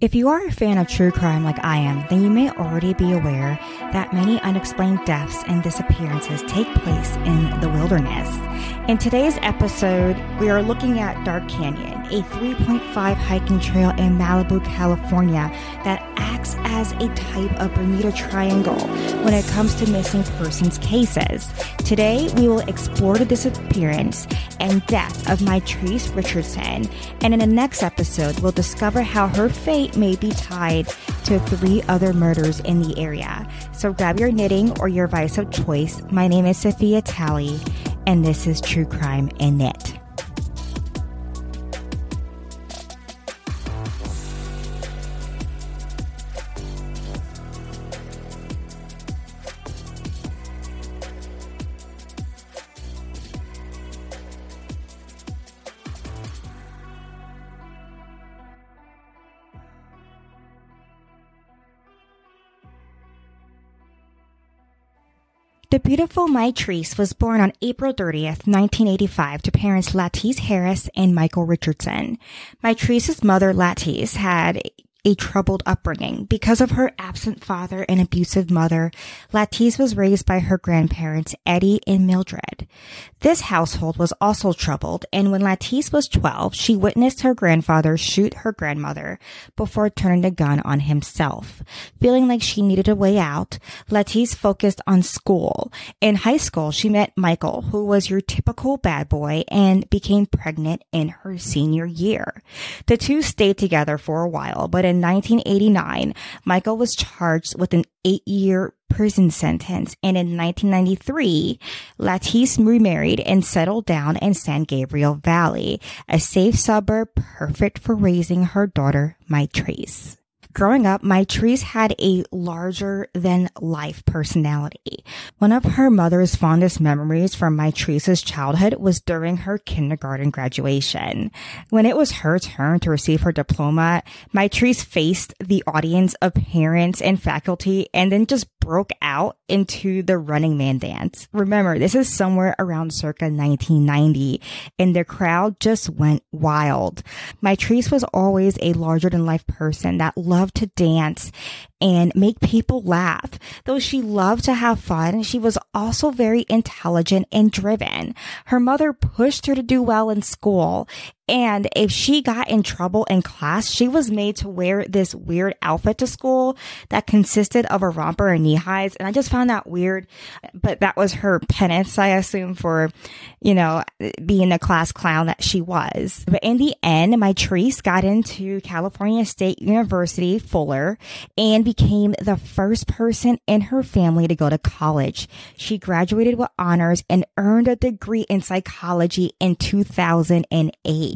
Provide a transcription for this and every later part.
If you are a fan of true crime like I am, then you may already be aware that many unexplained deaths and disappearances take place in the wilderness. In today's episode, we are looking at Dark Canyon, a 3.5 hiking trail in Malibu, California that acts as a type of Bermuda Triangle when it comes to missing persons cases. Today, we will explore the disappearance and death of Mitrice Richardson, and in the next episode, we'll discover how her fate may be tied to three other murders in the area. So grab your knitting or your vice of choice. My name is Safiyyah Talley, and this is True Crime in Knit. Beautiful Mitrice was born on April 30th, 1985 to parents Latrice Harris and Michael Richardson. Mitrice's mother, Latrice, had a troubled upbringing. Because of her absent father and abusive mother, Latrice was raised by her grandparents, Eddie and Mildred. This household was also troubled, and when Latrice was 12, she witnessed her grandfather shoot her grandmother before turning the gun on himself. Feeling like she needed a way out, Latrice focused on school. In high school, she met Michael, who was your typical bad boy, and became pregnant in her senior year. The two stayed together for a while, but in in 1989, Michael was charged with an eight year prison sentence. And in 1993, Latrice remarried and settled down in San Gabriel Valley, a safe suburb perfect for raising her daughter, Mitrice. Growing up, Mitrice had a larger than life personality. One of her mother's fondest memories from Mitrice's childhood was during her kindergarten graduation. When it was her turn to receive her diploma, Mitrice faced the audience of parents and faculty and then just broke out into the running man dance. Remember, this is somewhere around circa 1990 and the crowd just went wild. Mitrice was always a larger than life person that loved to dance and make people laugh. Though she loved to have fun, she was also very intelligent and driven. Her mother pushed her to do well in school. And if she got in trouble in class, she was made to wear this weird outfit to school that consisted of a romper and knee highs. And I just found that weird, but that was her penance, I assume, for, you know, being the class clown that she was. But in the end, Mitrice got into California State University, Fuller, and became the first person in her family to go to college. She graduated with honors and earned a degree in psychology in 2008.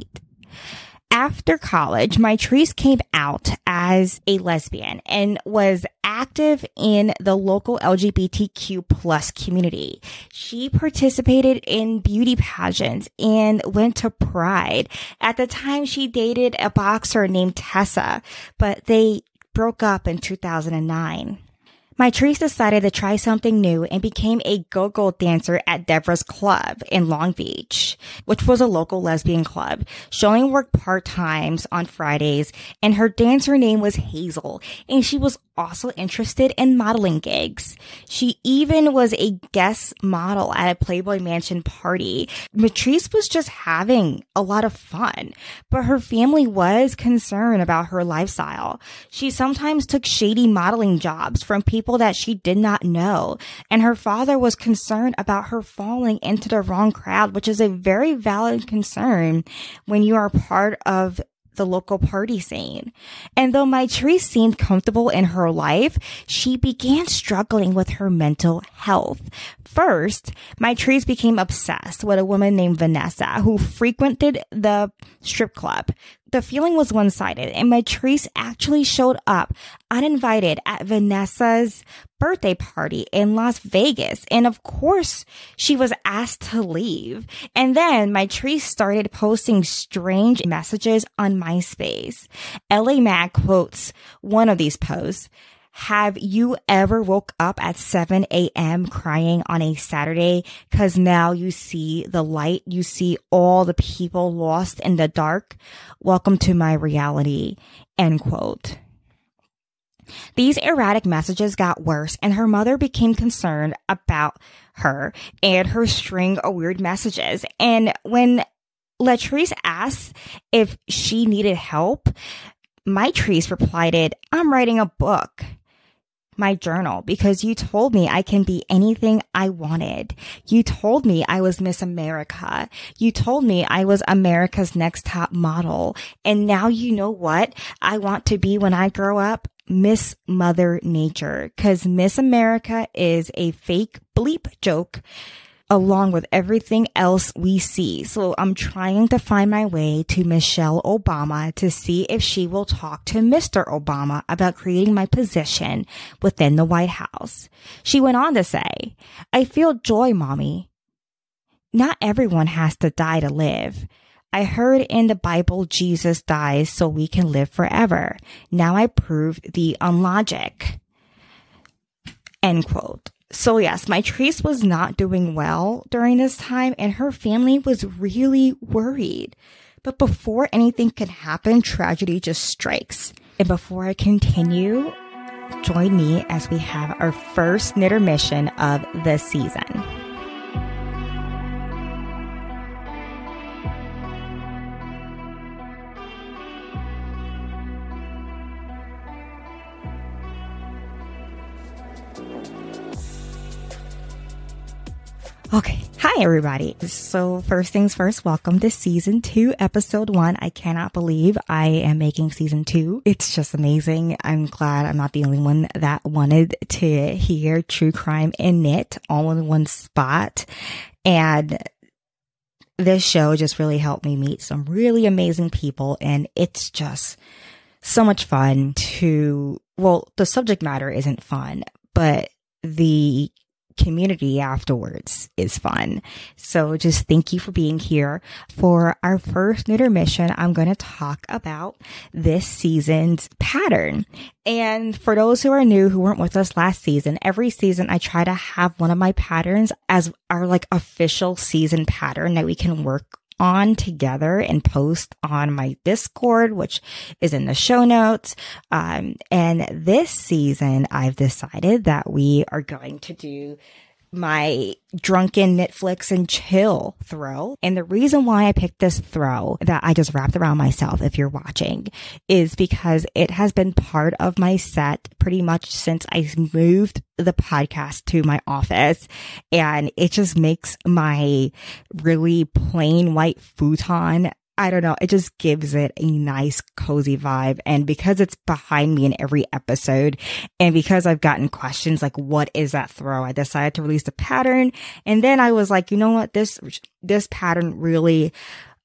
After college, Mitrice came out as a lesbian and was active in the local LGBTQ plus community. She participated in beauty pageants and went to Pride. At the time, she dated a boxer named Tessa, but they broke up in 2009. Mitrice decided to try something new and became a go-go dancer at Deborah's Club in Long Beach, which was a local lesbian club. She only worked part-times on Fridays and her dancer name was Hazel and she was also interested in modeling gigs. She even was a guest model at a Playboy Mansion party. Mitrice was just having a lot of fun, but her family was concerned about her lifestyle. She sometimes took shady modeling jobs from people that she did not know, and her father was concerned about her falling into the wrong crowd, which is a very valid concern when you are part of the local party scene. And though Mitrice seemed comfortable in her life, she began struggling with her mental health. First, Mitrice became obsessed with a woman named Vanessa who frequented the strip club. The feeling was one-sided and Mitrice actually showed up uninvited at Vanessa's birthday party in Las Vegas. And of course, she was asked to leave. And then Mitrice started posting strange messages on MySpace. LA Mag quotes one of these posts. Have you ever woke up at 7 a.m. crying on a Saturday because now you see the light, you see all the people lost in the dark? Welcome to my reality. End quote. These erratic messages got worse and her mother became concerned about her and her string of weird messages. And when Latrice asked if she needed help, Mitrice replied, I'm writing a book my journal because you told me I can be anything I wanted. You told me I was Miss America. You told me I was America's next top model. And now you know what I want to be when I grow up? Miss Mother Nature. Cause Miss America is a fake bleep joke along with everything else we see. So I'm trying to find my way to Michelle Obama to see if she will talk to Mr. Obama about creating my position within the White House. She went on to say, I feel joy, mommy. Not everyone has to die to live. I heard in the Bible Jesus dies so we can live forever. Now I prove the unlogic. End quote. So yes, Mitrice was not doing well during this time and her family was really worried. But before anything can happen, tragedy just strikes. And before I continue, join me as we have our first knitter mission of the season. Okay. Hi, everybody. So first things first, welcome to season two, episode one. I cannot believe I am making season two. It's just amazing. I'm glad I'm not the only one that wanted to hear true crime and knit all in one spot. And this show just really helped me meet some really amazing people. And it's just so much fun to, well, the subject matter isn't fun, but the community afterwards is fun. So just thank you for being here. For our first intermission, I'm going to talk about this season's pattern. And for those who are new, who weren't with us last season, every season I try to have one of my patterns as our like official season pattern that we can work on together and post on my Discord, which is in the show notes. Um, and this season, I've decided that we are going to do my drunken Netflix and chill throw. And the reason why I picked this throw that I just wrapped around myself, if you're watching, is because it has been part of my set pretty much since I moved the podcast to my office. And it just makes my really plain white futon I don't know. It just gives it a nice cozy vibe. And because it's behind me in every episode and because I've gotten questions like, what is that throw? I decided to release the pattern. And then I was like, you know what? This, this pattern really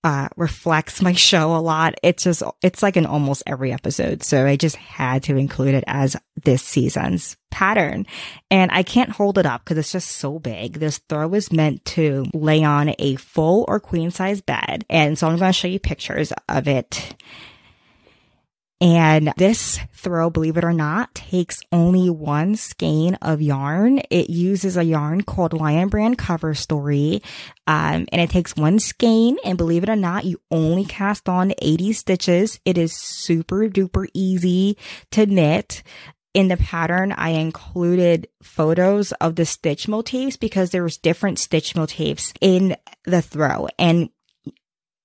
uh, reflects my show a lot. It's just, it's like in almost every episode. So I just had to include it as this season's pattern. And I can't hold it up because it's just so big. This throw is meant to lay on a full or queen size bed. And so I'm going to show you pictures of it and this throw, believe it or not, takes only one skein of yarn. It uses a yarn called Lion Brand Cover Story. Um, and it takes one skein. And believe it or not, you only cast on 80 stitches. It is super duper easy to knit in the pattern, I included photos of the stitch motifs because there was different stitch motifs in the throw. And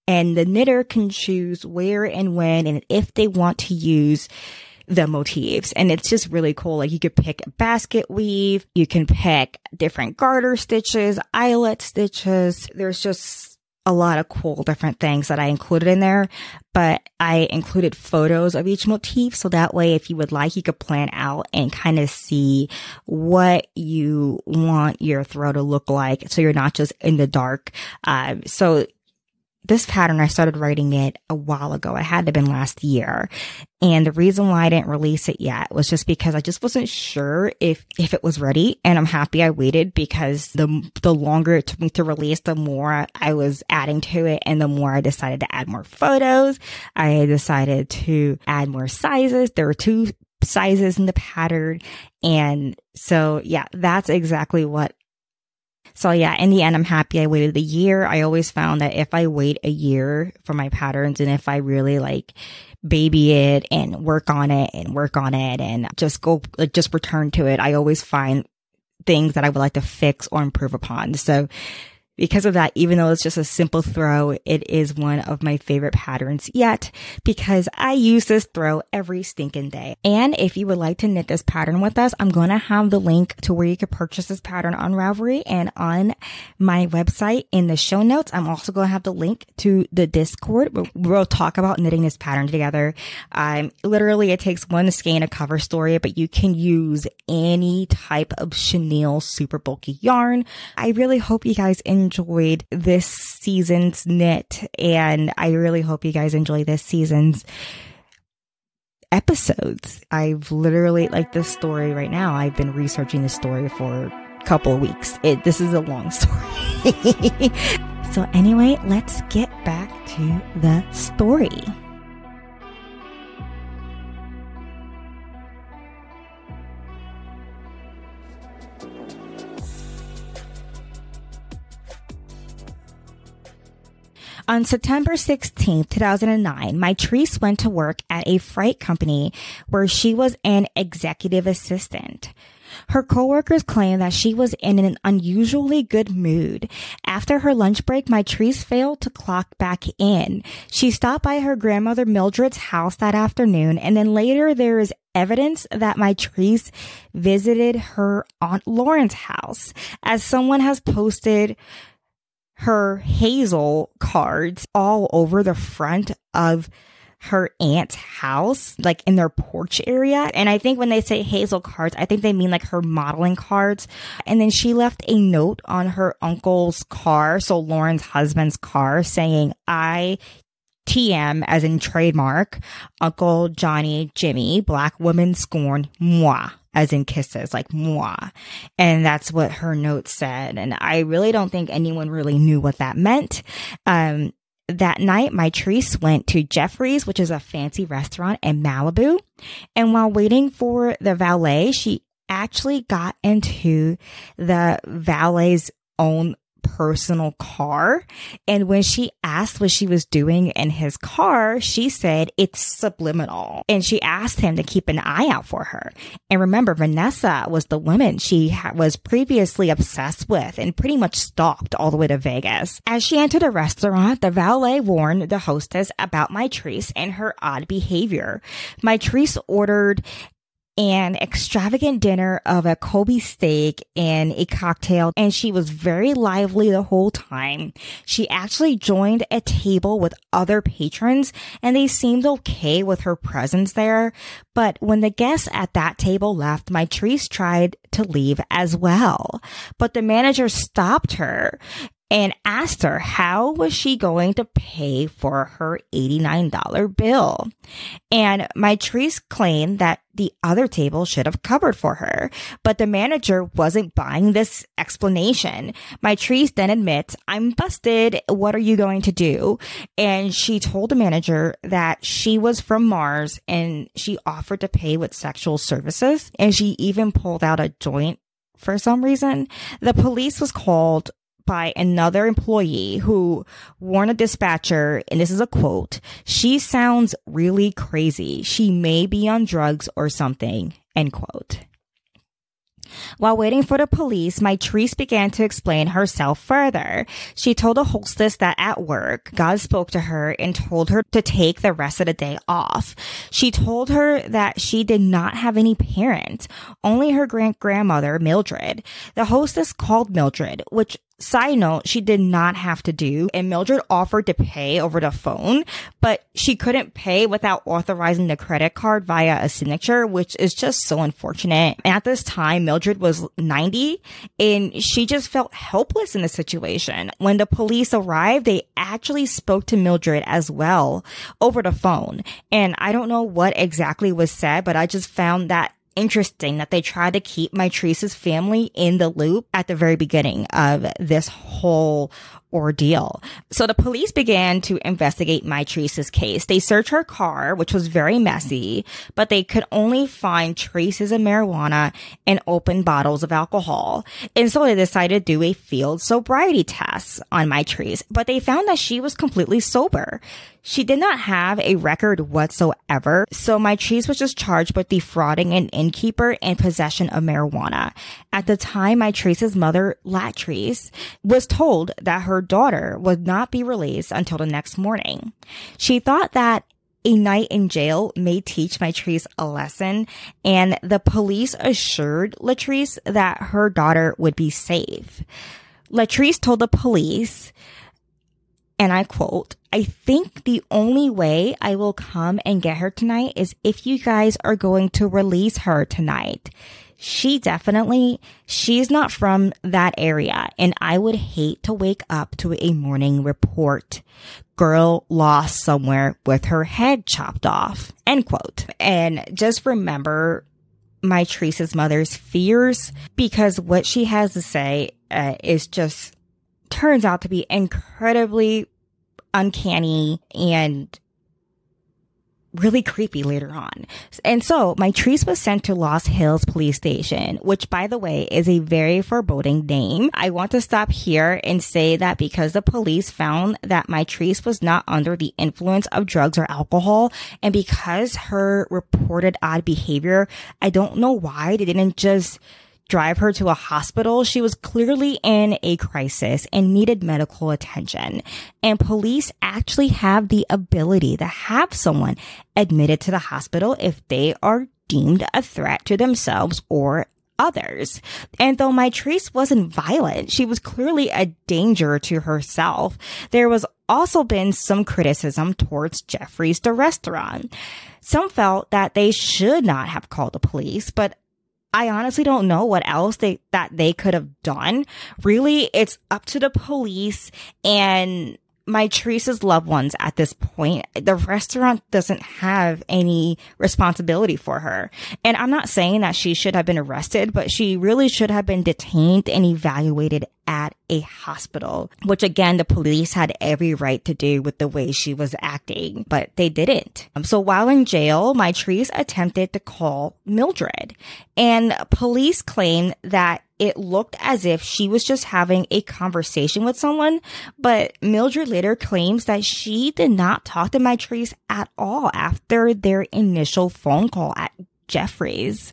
and the knitter can choose where and when and if they want to use the motifs. And it's just really cool. Like you could pick basket weave, you can pick different garter stitches, eyelet stitches. There's just a lot of cool different things that I included in there, but I included photos of each motif. So that way, if you would like, you could plan out and kind of see what you want your throw to look like. So you're not just in the dark. Um, so this pattern, I started writing it a while ago. It had to have been last year. And the reason why I didn't release it yet was just because I just wasn't sure if, if it was ready. And I'm happy I waited because the, the longer it took me to release, the more I was adding to it and the more I decided to add more photos. I decided to add more sizes. There were two sizes in the pattern. And so, yeah, that's exactly what. So yeah, in the end, I'm happy I waited a year. I always found that if I wait a year for my patterns and if I really like baby it and work on it and work on it and just go, just return to it, I always find things that I would like to fix or improve upon. So because of that, even though it's just a simple throw, it is one of my favorite patterns yet because I use this throw every stinking day. And if you would like to knit this pattern with us, I'm going to have the link to where you can purchase this pattern on Ravelry and on my website in the show notes. I'm also going to have the link to the Discord. Where we'll talk about knitting this pattern together. Um, literally it takes one skein of cover story, but you can use any type of chenille super bulky yarn. I really hope you guys enjoy enjoyed this season's knit and I really hope you guys enjoy this season's episodes. I've literally like this story right now. I've been researching the story for a couple weeks. It this is a long story. so anyway, let's get back to the story. On September 16, 2009, Mitrice went to work at a freight company where she was an executive assistant. Her coworkers claim that she was in an unusually good mood. After her lunch break, Mitrice failed to clock back in. She stopped by her grandmother Mildred's house that afternoon, and then later there is evidence that Mitrice visited her Aunt Lauren's house. As someone has posted her hazel cards all over the front of her aunt's house, like in their porch area. And I think when they say hazel cards, I think they mean like her modeling cards. And then she left a note on her uncle's car, so Lauren's husband's car, saying, I TM as in trademark, Uncle Johnny Jimmy, black woman scorn, moi as in kisses, like moi. And that's what her note said. And I really don't think anyone really knew what that meant. Um, that night, my Mitrice went to Geoffrey's, which is a fancy restaurant in Malibu. And while waiting for the valet, she actually got into the valet's own personal car. And when she asked what she was doing in his car, she said it's subliminal. And she asked him to keep an eye out for her. And remember, Vanessa was the woman she ha- was previously obsessed with and pretty much stalked all the way to Vegas. As she entered a restaurant, the valet warned the hostess about Mitrice and her odd behavior. Mitrice ordered an extravagant dinner of a Kobe steak and a cocktail. And she was very lively the whole time. She actually joined a table with other patrons and they seemed okay with her presence there. But when the guests at that table left, Mitrice tried to leave as well. But the manager stopped her and asked her how was she going to pay for her $89 bill. And Mitrice claimed that the other table should have covered for her, but the manager wasn't buying this explanation. Mitrice then admits, I'm busted. What are you going to do? And she told the manager that she was from Mars and she offered to pay with sexual services. And she even pulled out a joint for some reason. The police was called by another employee who warned a dispatcher, and this is a quote, she sounds really crazy. She may be on drugs or something, end quote. While waiting for the police, Mitrice began to explain herself further. She told the hostess that at work, God spoke to her and told her to take the rest of the day off. She told her that she did not have any parents, only her grand grandmother, Mildred. The hostess called Mildred, which Side note, she did not have to do, and Mildred offered to pay over the phone, but she couldn't pay without authorizing the credit card via a signature, which is just so unfortunate. And at this time, Mildred was 90 and she just felt helpless in the situation. When the police arrived, they actually spoke to Mildred as well over the phone. And I don't know what exactly was said, but I just found that interesting that they tried to keep Mitrice's family in the loop at the very beginning of this whole ordeal. So the police began to investigate Mitrice's case. They searched her car, which was very messy, but they could only find traces of marijuana and open bottles of alcohol. And so they decided to do a field sobriety test on Mitrice, but they found that she was completely sober. She did not have a record whatsoever, so Mitrice was just charged with defrauding an innkeeper and possession of marijuana. At the time, Mitrice's mother, Latrice, was told that her daughter would not be released until the next morning. She thought that a night in jail may teach Mitrice a lesson, and the police assured Latrice that her daughter would be safe. Latrice told the police and I quote, I think the only way I will come and get her tonight is if you guys are going to release her tonight. She definitely, she's not from that area and I would hate to wake up to a morning report. Girl lost somewhere with her head chopped off. End quote. And just remember Mitrice's mother's fears because what she has to say uh, is just turns out to be incredibly uncanny and really creepy later on. And so Mitrice was sent to Lost Hills Police Station, which by the way is a very foreboding name. I want to stop here and say that because the police found that Mitrice was not under the influence of drugs or alcohol, and because her reported odd behavior, I don't know why they didn't just drive her to a hospital, she was clearly in a crisis and needed medical attention. And police actually have the ability to have someone admitted to the hospital if they are deemed a threat to themselves or others. And though Mitrice wasn't violent, she was clearly a danger to herself. There was also been some criticism towards Geoffrey's the restaurant. Some felt that they should not have called the police, but I honestly don't know what else they that they could have done. Really, it's up to the police and Mitrice's loved ones at this point. The restaurant doesn't have any responsibility for her. And I'm not saying that she should have been arrested, but she really should have been detained and evaluated at a hospital, which again, the police had every right to do with the way she was acting, but they didn't. Um, so while in jail, Mitrice attempted to call Mildred and police claimed that it looked as if she was just having a conversation with someone, but Mildred later claims that she did not talk to Mitrice at all after their initial phone call at Geoffrey's.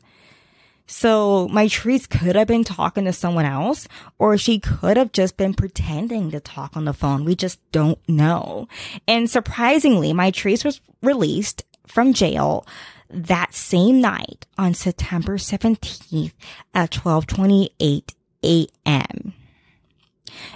So Mitrice could have been talking to someone else, or she could have just been pretending to talk on the phone. We just don't know. And surprisingly, Mitrice was released from jail that same night on September 17th at 1228 a.m.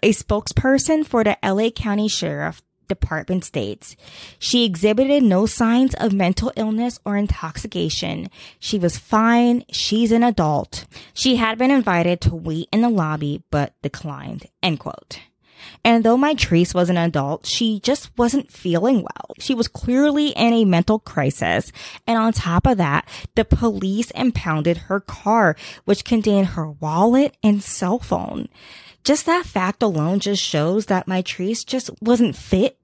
A spokesperson for the LA County Sheriff Department states she exhibited no signs of mental illness or intoxication. She was fine. She's an adult. She had been invited to wait in the lobby, but declined. End quote. And though Mitrice was an adult, she just wasn't feeling well. She was clearly in a mental crisis. And on top of that, the police impounded her car, which contained her wallet and cell phone. Just that fact alone just shows that Mitrice just wasn't fit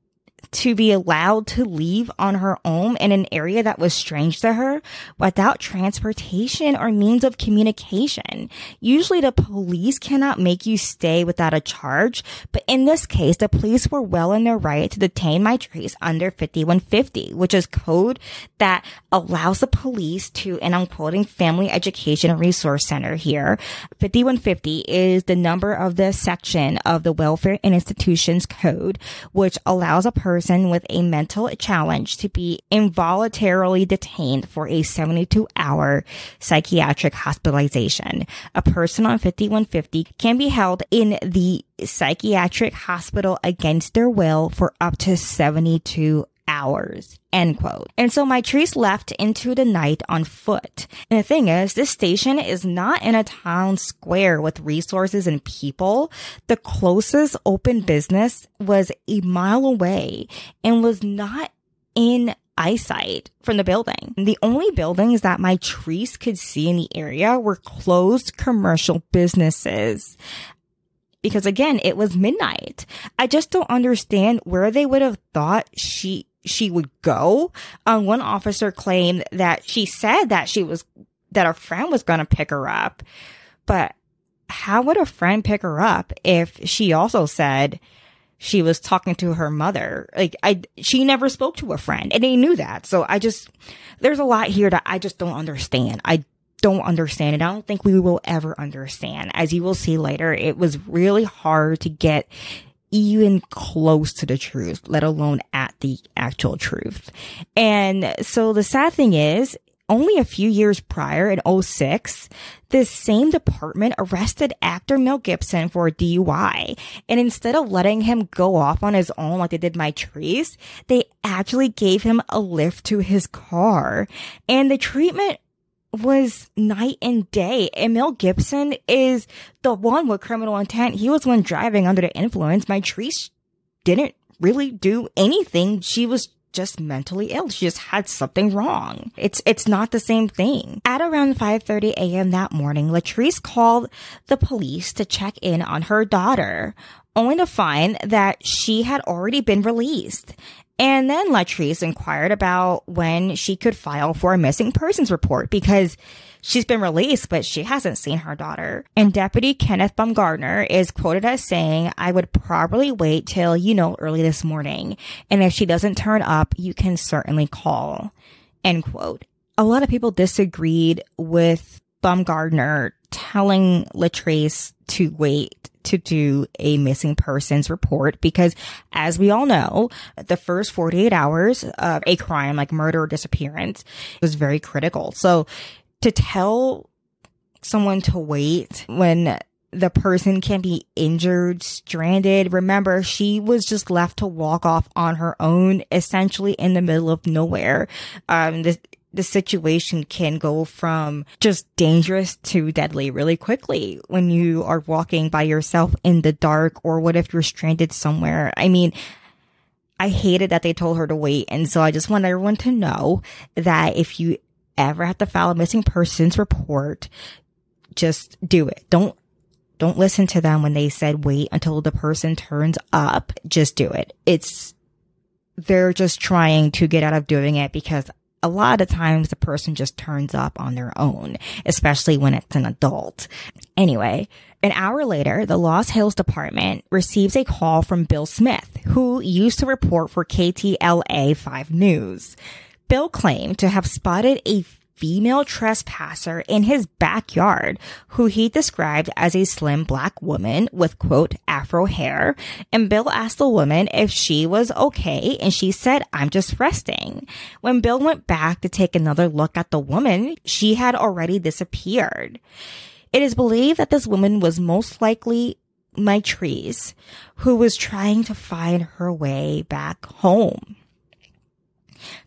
to be allowed to leave on her own in an area that was strange to her without transportation or means of communication. Usually the police cannot make you stay without a charge, but in this case, the police were well in their right to detain Mitrice under 5150, which is code that allows the police to, and I'm quoting Family Education Resource Center here, 5150 is the number of the section of the Welfare and Institutions Code, which allows a person person with a mental challenge to be involuntarily detained for a 72 hour psychiatric hospitalization. A person on 5150 can be held in the psychiatric hospital against their will for up to 72 hours. End quote. And so Mitrice left into the night on foot. And the thing is, this station is not in a town square with resources and people. The closest open business was a mile away and was not in eyesight from the building. The only buildings that Mitrice could see in the area were closed commercial businesses because again, it was midnight. I just don't understand where they would have thought she she would go. Um, one officer claimed that she said that she was that a friend was going to pick her up, but how would a friend pick her up if she also said she was talking to her mother? Like I, she never spoke to a friend and they knew that. So I just, there's a lot here that I just don't understand. I don't understand it. I don't think we will ever understand. As you will see later, it was really hard to get even close to the truth, let alone at the actual truth. And so the sad thing is, only a few years prior in 06, this same department arrested actor Mel Gibson for a DUI. And instead of letting him go off on his own like they did Mitrice, they actually gave him a lift to his car. And the treatment was night and day. Mel Gibson is the one with criminal intent. He was one driving under the influence. Mitrice didn't really do anything. She was just mentally ill. She just had something wrong. It's it's not the same thing. At around 5:30 a.m. that morning, Latrice called the police to check in on her daughter, only to find that she had already been released. And then Latrice inquired about when she could file for a missing persons report because she's been released, but she hasn't seen her daughter. And Deputy Kenneth Baumgardner is quoted as saying, I would probably wait till, you know, early this morning. And if she doesn't turn up, you can certainly call. End quote. A lot of people disagreed with Baumgardner telling Latrice to wait to do a missing persons report because as we all know, the first 48 hours of a crime like murder or disappearance was very critical. So to tell someone to wait when the person can be injured, stranded. Remember, she was just left to walk off on her own, essentially in the middle of nowhere. Um, this, the situation can go from just dangerous to deadly really quickly when you are walking by yourself in the dark or what if you're stranded somewhere. I mean, I hated that they told her to wait. And so I just want everyone to know that if you ever have to file a missing persons report, just do it. Don't don't listen to them when they said wait until the person turns up. Just do it. It's, they're just trying to get out of doing it because a lot of times the person just turns up on their own, especially when it's an adult. Anyway, an hour later, the Lost Hills Department receives a call from Bill Smith, who used to report for KTLA 5 News. Bill claimed to have spotted a female trespasser in his backyard who he described as a slim black woman with quote afro hair and Bill asked the woman if she was okay and she said I'm just resting. When Bill went back to take another look at the woman, she had already disappeared. It is believed that this woman was most likely Mitrice, who was trying to find her way back home.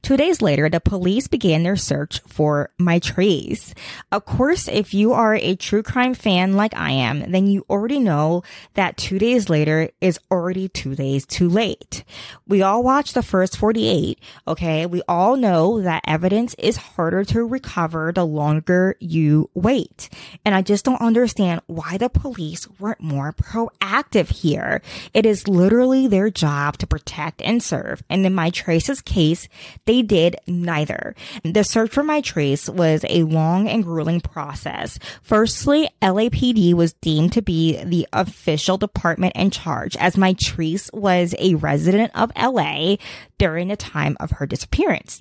Two days later, the police began their search for Mitrice. Of course, if you are a true crime fan like I am, then you already know that two days later is already two days too late. We all watched the first 48, okay? We all know that evidence is harder to recover the longer you wait. And I just don't understand why the police weren't more proactive here. It is literally their job to protect and serve. And in Mitrice's case, they did neither. The search for Mitrice was a long and grueling process. Firstly, LAPD was deemed to be the official department in charge as Mitrice was a resident of LA during the time of her disappearance.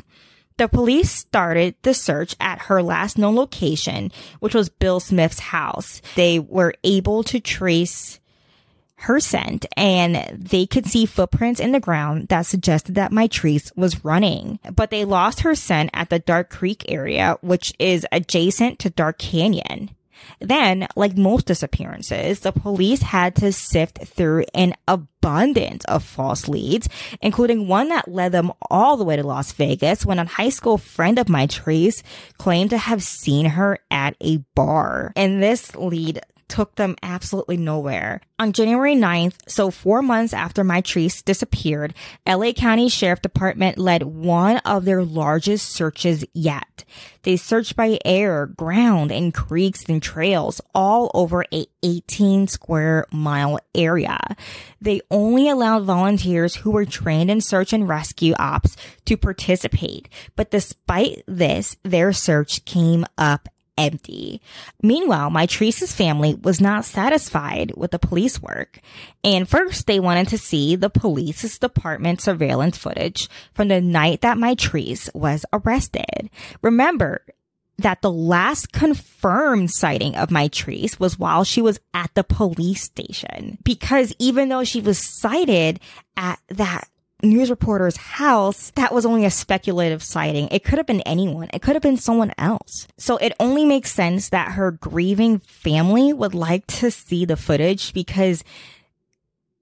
The police started the search at her last known location, which was Bill Smith's house. They were able to trace her scent and they could see footprints in the ground that suggested that my Mitrice was running. But they lost her scent at the Dark Creek area, which is adjacent to Dark Canyon. Then, like most disappearances, the police had to sift through an abundance of false leads, including one that led them all the way to Las Vegas when a high school friend of Mitrice claimed to have seen her at a bar. And this lead took them absolutely nowhere. On January 9th, so four months after Mitrice disappeared, LA County Sheriff Department led one of their largest searches yet. They searched by air, ground, and creeks and trails all over a 18 square mile area. They only allowed volunteers who were trained in search and rescue ops to participate. But despite this, their search came up empty. Meanwhile, Mitrice's family was not satisfied with the police work. And first, they wanted to see the police's department surveillance footage from the night that my Mitrice was arrested. Remember, that the last confirmed sighting of my Mitrice was while she was at the police station. Because even though she was sighted at that news reporter's house, that was only a speculative sighting. It could have been anyone. It could have been someone else. So it only makes sense that her grieving family would like to see the footage because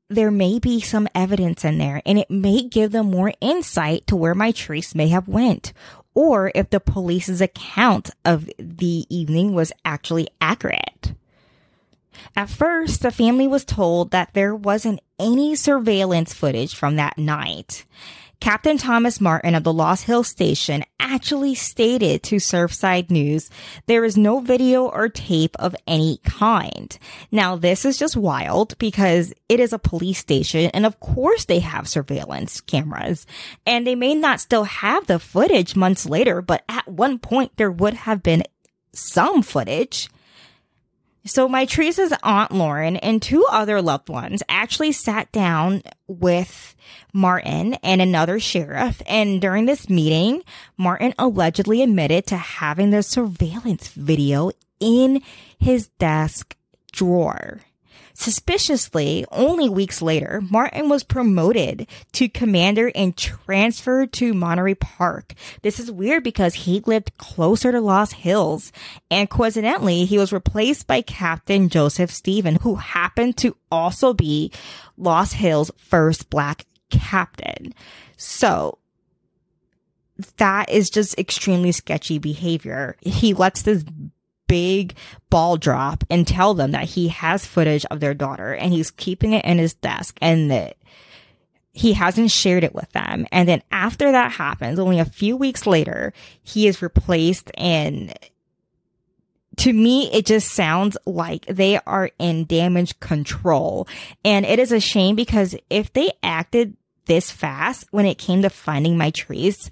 there may be some evidence in there and it may give them more insight to where Mitrice may have went or if the police's account of the evening was actually accurate. At first, the family was told that there wasn't any surveillance footage from that night. Captain Thomas Martin of the Lost Hill station actually stated to Surfside News there is no video or tape of any kind. Now, this is just wild because it is a police station and of course they have surveillance cameras and they may not still have the footage months later, but at one point there would have been some footage. So Mitrice's aunt Lauren and two other loved ones actually sat down with Martin and another sheriff. And during this meeting, Martin allegedly admitted to having the surveillance video in his desk drawer. Suspiciously, only weeks later, Martin was promoted to commander and transferred to Monterey Park. This is weird because he lived closer to Lost Hills. And coincidentally, he was replaced by Captain Joseph Stephen, who happened to also be Lost Hills' first black captain. So, that is just extremely sketchy behavior. He lets this big ball drop and tell them that he has footage of their daughter and he's keeping it in his desk and that he hasn't shared it with them. And then after that happens, only a few weeks later, he is replaced and to me, it just sounds like they are in damage control. And it is a shame because if they acted this fast when it came to finding Mitrice,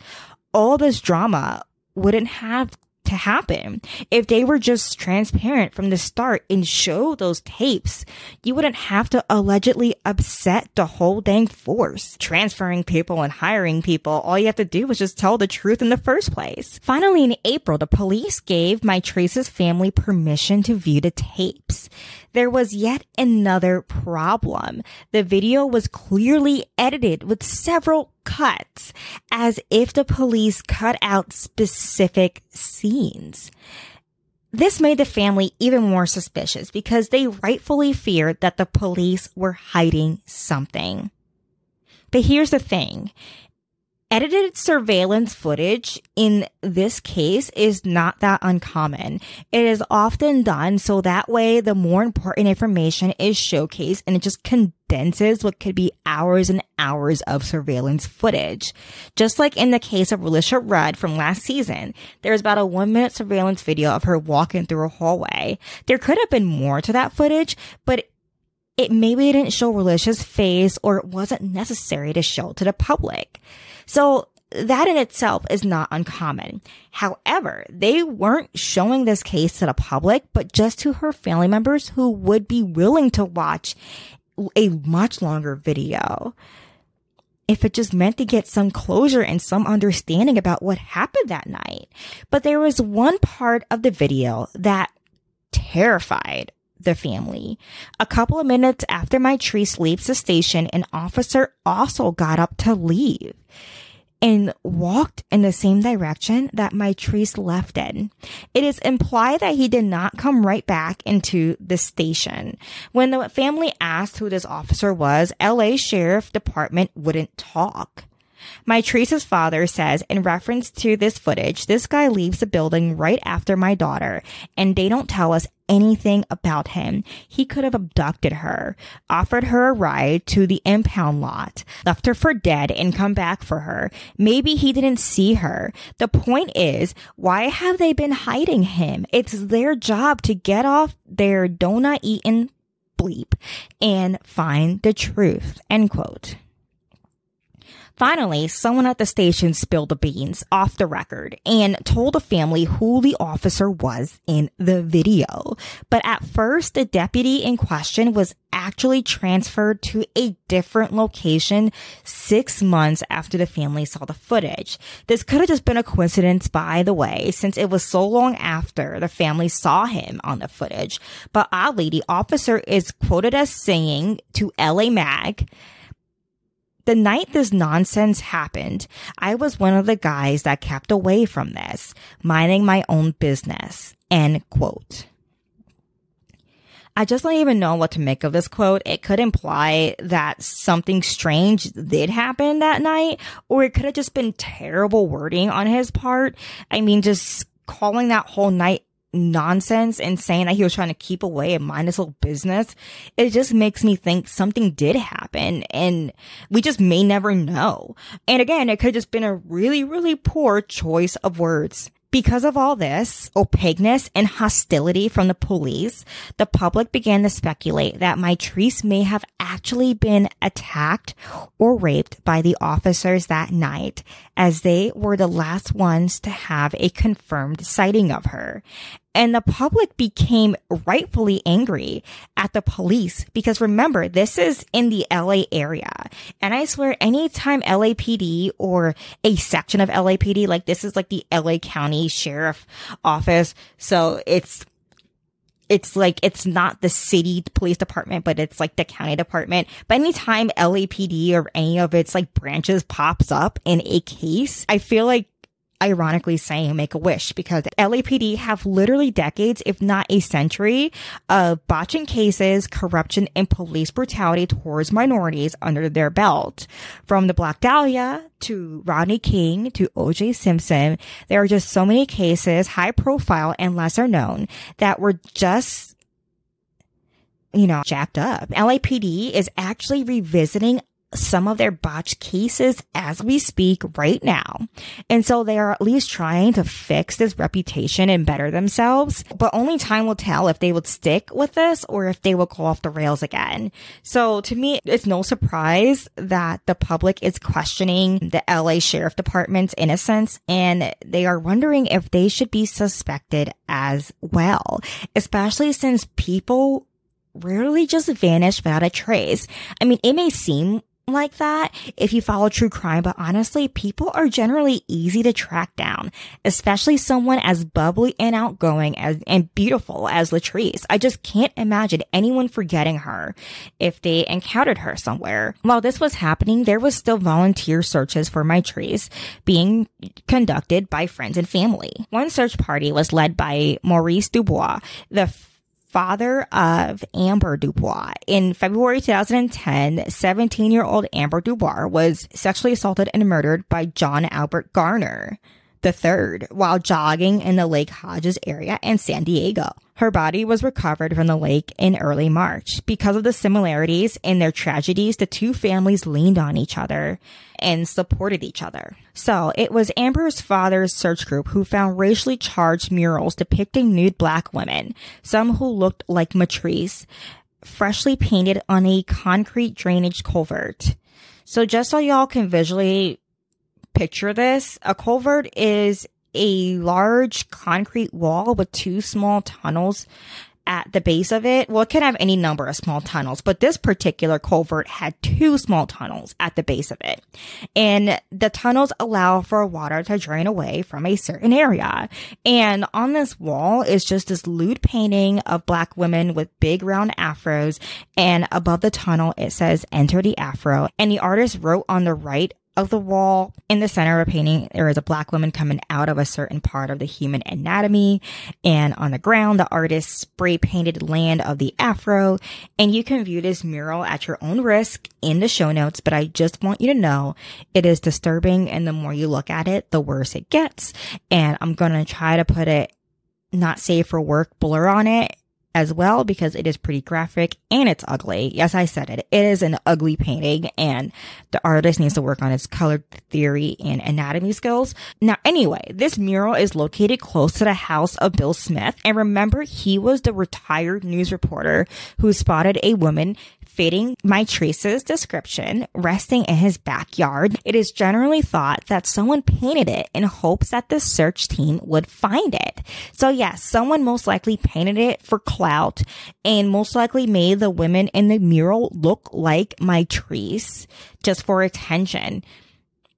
all this drama wouldn't have to happen. If they were just transparent from the start and show those tapes, you wouldn't have to allegedly upset the whole dang force. Transferring people and hiring people, all you have to do was just tell the truth in the first place. Finally, in April, the police gave Mitrice's family permission to view the tapes. There was yet another problem. The video was clearly edited with several cuts as if the police cut out specific scenes. This made the family even more suspicious because they rightfully feared that the police were hiding something. But here's the thing. Edited surveillance footage in this case is not that uncommon. It is often done so that way the more important information is showcased and it just condenses what could be hours and hours of surveillance footage. Just like in the case of Relisha Rudd from last season, there's about a one minute surveillance video of her walking through a hallway. There could have been more to that footage, but it maybe didn't show Relisha's face or it wasn't necessary to show to the public. So that in itself is not uncommon. However, they weren't showing this case to the public, but just to her family members who would be willing to watch a much longer video. If it just meant to get some closure and some understanding about what happened that night. But there was one part of the video that terrified the family. A couple of minutes after Mitrice leaves the station, an officer also got up to leave and walked in the same direction that my Mitrice left in. It is implied that he did not come right back into the station. When the family asked who this officer was, LA Sheriff Department wouldn't talk. Mitrice's father says in reference to this footage, this guy leaves the building right after my daughter and they don't tell us anything about him. He could have abducted her, offered her a ride to the impound lot, left her for dead and come back for her. Maybe he didn't see her. The point is, why have they been hiding him? It's their job to get off their donut eating bleep and find the truth. End quote. Finally, someone at the station spilled the beans off the record and told the family who the officer was in the video. But at first, the deputy in question was actually transferred to a different location six months after the family saw the footage. This could have just been a coincidence, by the way, since it was so long after the family saw him on the footage. But oddly, the officer is quoted as saying to LA Mag, the night this nonsense happened, I was one of the guys that kept away from this, minding my own business. End quote. I just don't even know what to make of this quote. It could imply that something strange did happen that night, or it could have just been terrible wording on his part. I mean, just calling that whole night nonsense and saying that he was trying to keep away and mind his little business, it just makes me think something did happen and we just may never know. And again, it could have just been a really, really poor choice of words. Because of all this opaqueness and hostility from the police, the public began to speculate that Mitrice may have actually been attacked or raped by the officers that night, as they were the last ones to have a confirmed sighting of her. And the public became rightfully angry at the police because remember, this is in the LA area. And I swear anytime LAPD or a section of LAPD, like this is like the LA County Sheriff Office. So it's it's like it's not the city police department, but it's like the county department. But anytime LAPD or any of its like branches pops up in a case, I feel like ironically saying make a wish because LAPD have literally decades, if not a century of botching cases, corruption and police brutality towards minorities under their belt. From the Black Dahlia to Rodney King to OJ Simpson, there are just so many cases, high profile and lesser known that were just you know, jacked up. LAPD is actually revisiting some of their botched cases as we speak right now. And so they are at least trying to fix this reputation and better themselves, but only time will tell if they would stick with this or if they will go off the rails again. So to me, it's no surprise that the public is questioning the LA Sheriff Department's innocence and they are wondering if they should be suspected as well, especially since people rarely just vanish without a trace. I mean, it may seem like that if you follow true crime, but honestly, people are generally easy to track down, especially someone as bubbly and outgoing as and beautiful as Latrice. I just can't imagine anyone forgetting her if they encountered her somewhere. While this was happening, there was still volunteer searches for Mitrice being conducted by friends and family. One search party was led by Maurice Dubois, the father of Amber Dubois. In February 2010, 17 year old Amber Dubois was sexually assaulted and murdered by John Albert Gardner III while jogging in the Lake Hodges area in San Diego. Her body was recovered from the lake in early March. Because of the similarities in their tragedies, the two families leaned on each other and supported each other. So it was Amber's father's search group who found racially charged murals depicting nude black women, some who looked like Mitrice, freshly painted on a concrete drainage culvert. So just so y'all can visually picture this, a culvert is a large concrete wall with two small tunnels at the base of it. Well, it can have any number of small tunnels, but this particular culvert had two small tunnels at the base of it. And the tunnels allow for water to drain away from a certain area. And on this wall is just this lewd painting of black women with big round afros. And above the tunnel, it says enter the afro. And the artist wrote on the right of the wall. In the center of a painting, there is a black woman coming out of a certain part of the human anatomy. And on the ground, the artist spray painted land of the afro. And you can view this mural at your own risk in the show notes, but I just want you to know it is disturbing. And the more you look at it, the worse it gets. And I'm going to try to put it not safe for work blur on it as well because it is pretty graphic and it's ugly. Yes, I said it. It is an ugly painting and the artist needs to work on his color theory and anatomy skills. Now, anyway, this mural is located close to the house of Bill Smith. And remember, he was the retired news reporter who spotted a woman fitting Mitrice's description, resting in his backyard, it is generally thought that someone painted it in hopes that the search team would find it. So yes, someone most likely painted it for clout and most likely made the women in the mural look like Mitrice just for attention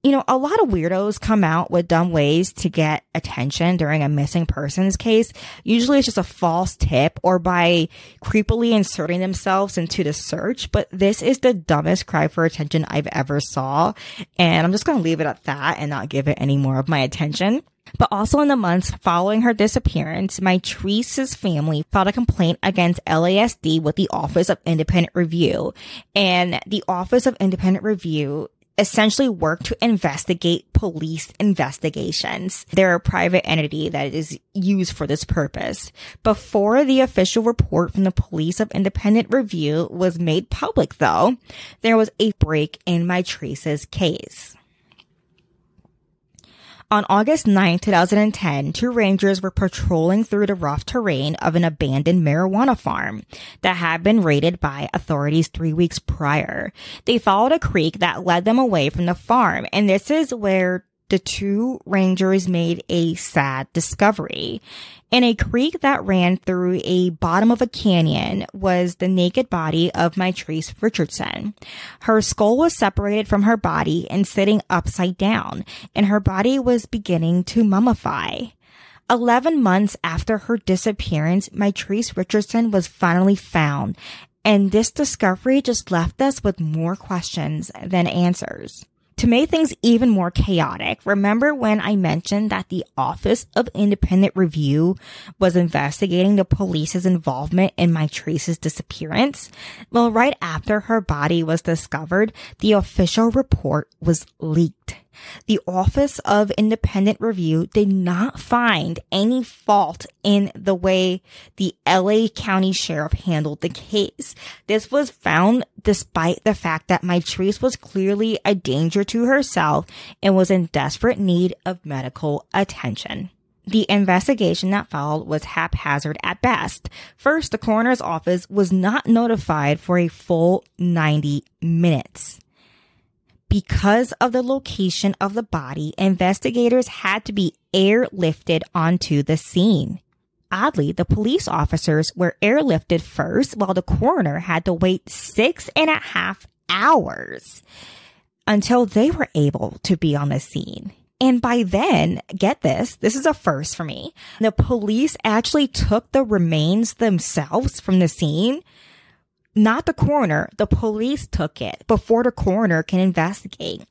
you know, a lot of weirdos come out with dumb ways to get attention during a missing persons case. Usually it's just a false tip or by creepily inserting themselves into the search. But this is the dumbest cry for attention I've ever saw. And I'm just going to leave it at that and not give it any more of my attention. But also in the months following her disappearance, my Mitrice's family filed a complaint against LASD with the Office of Independent Review. And the Office of Independent Review essentially work to investigate police investigations. They're a private entity that is used for this purpose. Before the official report from the Police of Independent Review was made public though, there was a break in Mitrice's case. On August 9, 2010, two rangers were patrolling through the rough terrain of an abandoned marijuana farm that had been raided by authorities three weeks prior. They followed a creek that led them away from the farm, and this is where the two rangers made a sad discovery. In a creek that ran through a bottom of a canyon was the naked body of Mitrice Richardson. Her skull was separated from her body and sitting upside down, and her body was beginning to mummify. 11 months after her disappearance, Mitrice Richardson was finally found, and this discovery just left us with more questions than answers. To make things even more chaotic, remember when I mentioned that the Office of Independent Review was investigating the police's involvement in Mitrice's disappearance? Well, right after her body was discovered, the official report was leaked. The Office of Independent Review did not find any fault in the way the LA County Sheriff handled the case. This was found despite the fact that Mitrice was clearly a danger to herself and was in desperate need of medical attention. The investigation that followed was haphazard at best. First, the coroner's office was not notified for a full 90 minutes. Because of the location of the body, investigators had to be airlifted onto the scene. Oddly, the police officers were airlifted first while the coroner had to wait six and a half hours until they were able to be on the scene. And by then, get this, this is a first for me. The police actually took the remains themselves from the scene not the coroner. The police took it before the coroner can investigate.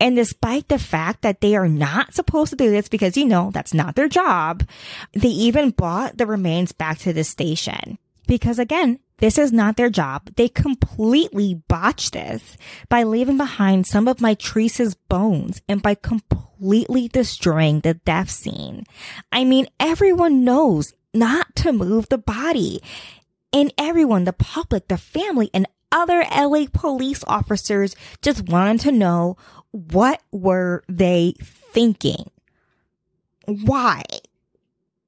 And despite the fact that they are not supposed to do this because, you know, that's not their job, they even brought the remains back to the station. Because again, this is not their job. They completely botched this by leaving behind some of Mitrice's bones and by completely destroying the death scene. I mean, everyone knows not to move the body and everyone, the public, the family, and other LA police officers just wanted to know what were they thinking? Why?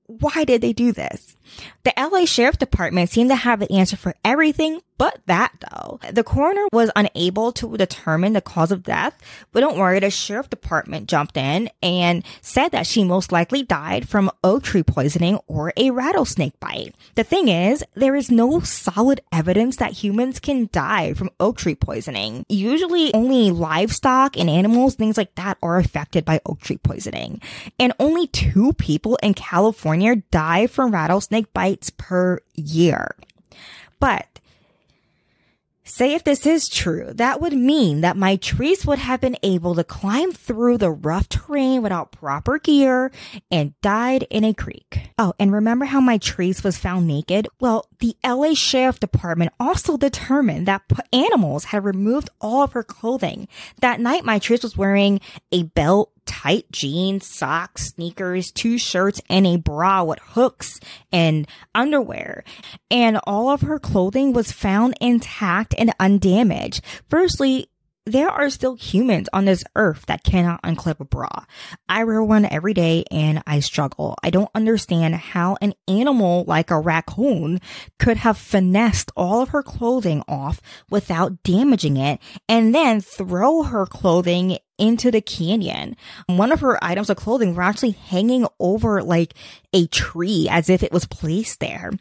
Why did they do this? The LA Sheriff Department seemed to have the answer for everything but that though. The coroner was unable to determine the cause of death, but don't worry, the sheriff department jumped in and said that she most likely died from oak tree poisoning or a rattlesnake bite. The thing is, there is no solid evidence that humans can die from oak tree poisoning. Usually only livestock and animals, things like that are affected by oak tree poisoning. And only two people in California die from rattlesnake bites per year. But Say if this is true, that would mean that Mitrice would have been able to climb through the rough terrain without proper gear and died in a creek. Oh, and remember how Mitrice was found naked? Well, the LA Sheriff Department also determined that animals had removed all of her clothing. That night, my Mitrice was wearing a belt, tight jeans, socks, sneakers, two shirts, and a bra with hooks and underwear. And all of her clothing was found intact and undamaged. Firstly, there are still humans on this earth that cannot unclip a bra. I wear one every day and I struggle. I don't understand how an animal like a raccoon could have finessed all of her clothing off without damaging it and then throw her clothing into the canyon. One of her items of clothing were actually hanging over like a tree as if it was placed there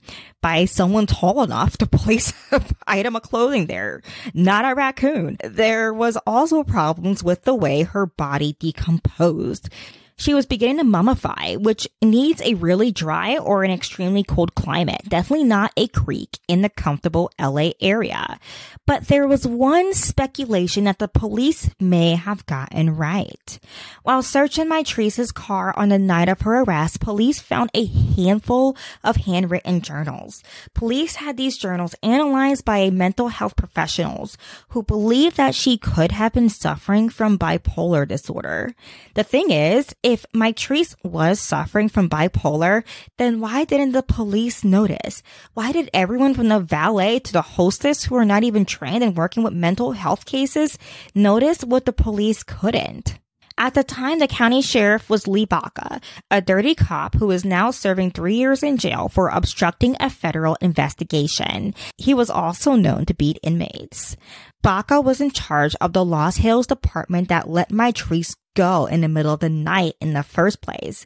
by someone tall enough to place an item of clothing there, not a raccoon. There was also problems with the way her body decomposed. She was beginning to mummify, which needs a really dry or an extremely cold climate. Definitely not a creek in the comfortable LA area. But there was one speculation that the police may have gotten right. While searching Mitrice's car on the night of her arrest, police found a handful of handwritten journals. Police had these journals analyzed by a mental health professionals who believed that she could have been suffering from bipolar disorder. The thing is, if Mitrice was suffering from bipolar, then why didn't the police notice? Why did everyone from the valet to the hostess who are not even trained in working with mental health cases notice what the police couldn't? At the time, the county sheriff was Lee Baca, a dirty cop who is now serving three years in jail for obstructing a federal investigation. He was also known to beat inmates. Baca was in charge of the Lost Hills department that let Mitrice go in the middle of the night in the first place.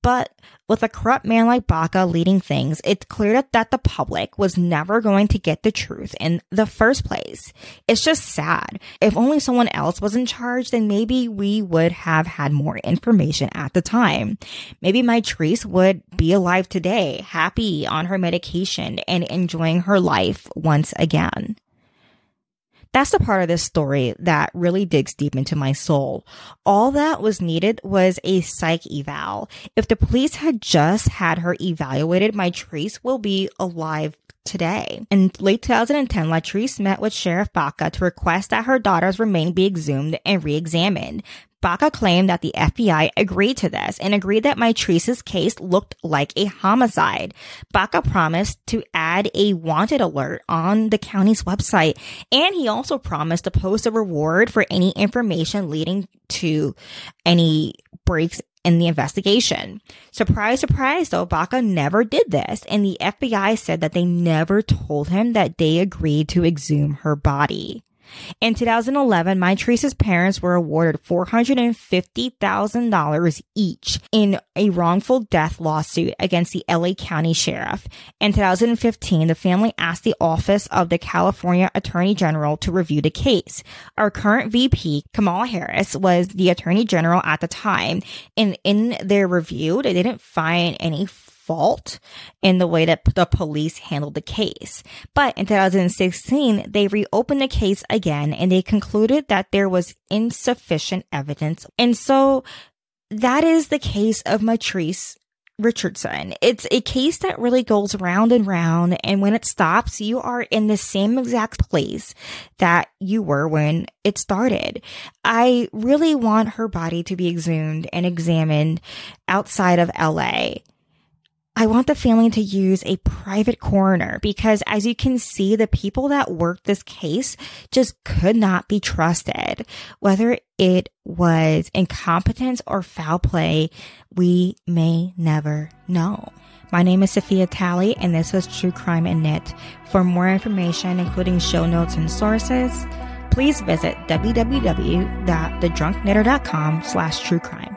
But with a corrupt man like Baca leading things, it's clear that, the public was never going to get the truth in the first place. It's just sad. If only someone else was in charge, then maybe we would have had more information at the time. Maybe Mitrice would be alive today, happy on her medication and enjoying her life once again. That's the part of this story that really digs deep into my soul. All that was needed was a psych eval. If the police had just had her evaluated, Mitrice will be alive today. In late 2010, Latrice met with Sheriff Baca to request that her daughter's remain be exhumed and re-examined. Baca claimed that the FBI agreed to this and agreed that Mitrice's case looked like a homicide. Baca promised to add a wanted alert on the county's website, and he also promised to post a reward for any information leading to any breaks in the investigation. Surprise, surprise though, Baca never did this, and the FBI said that they never told him that they agreed to exhume her body. In 2011, Mitrice's parents were awarded $450,000 each in a wrongful death lawsuit against the LA County Sheriff. In 2015, the family asked the Office of the California Attorney General to review the case. Our current VP, Kamala Harris, was the Attorney General at the time, and in their review, they didn't find any fault in the way that the police handled the case. But in 2016, they reopened the case again and they concluded that there was insufficient evidence. And so that is the case of Mitrice Richardson. It's a case that really goes round and round. And when it stops, you are in the same exact place that you were when it started. I really want her body to be exhumed and examined outside of LA. I want the family to use a private coroner because as you can see, the people that worked this case just could not be trusted. Whether it was incompetence or foul play, we may never know. My name is Safiyyah Talley and this was True Crime and Knit. For more information, including show notes and sources, please visit www.thedrunkknitter.com slash true crime.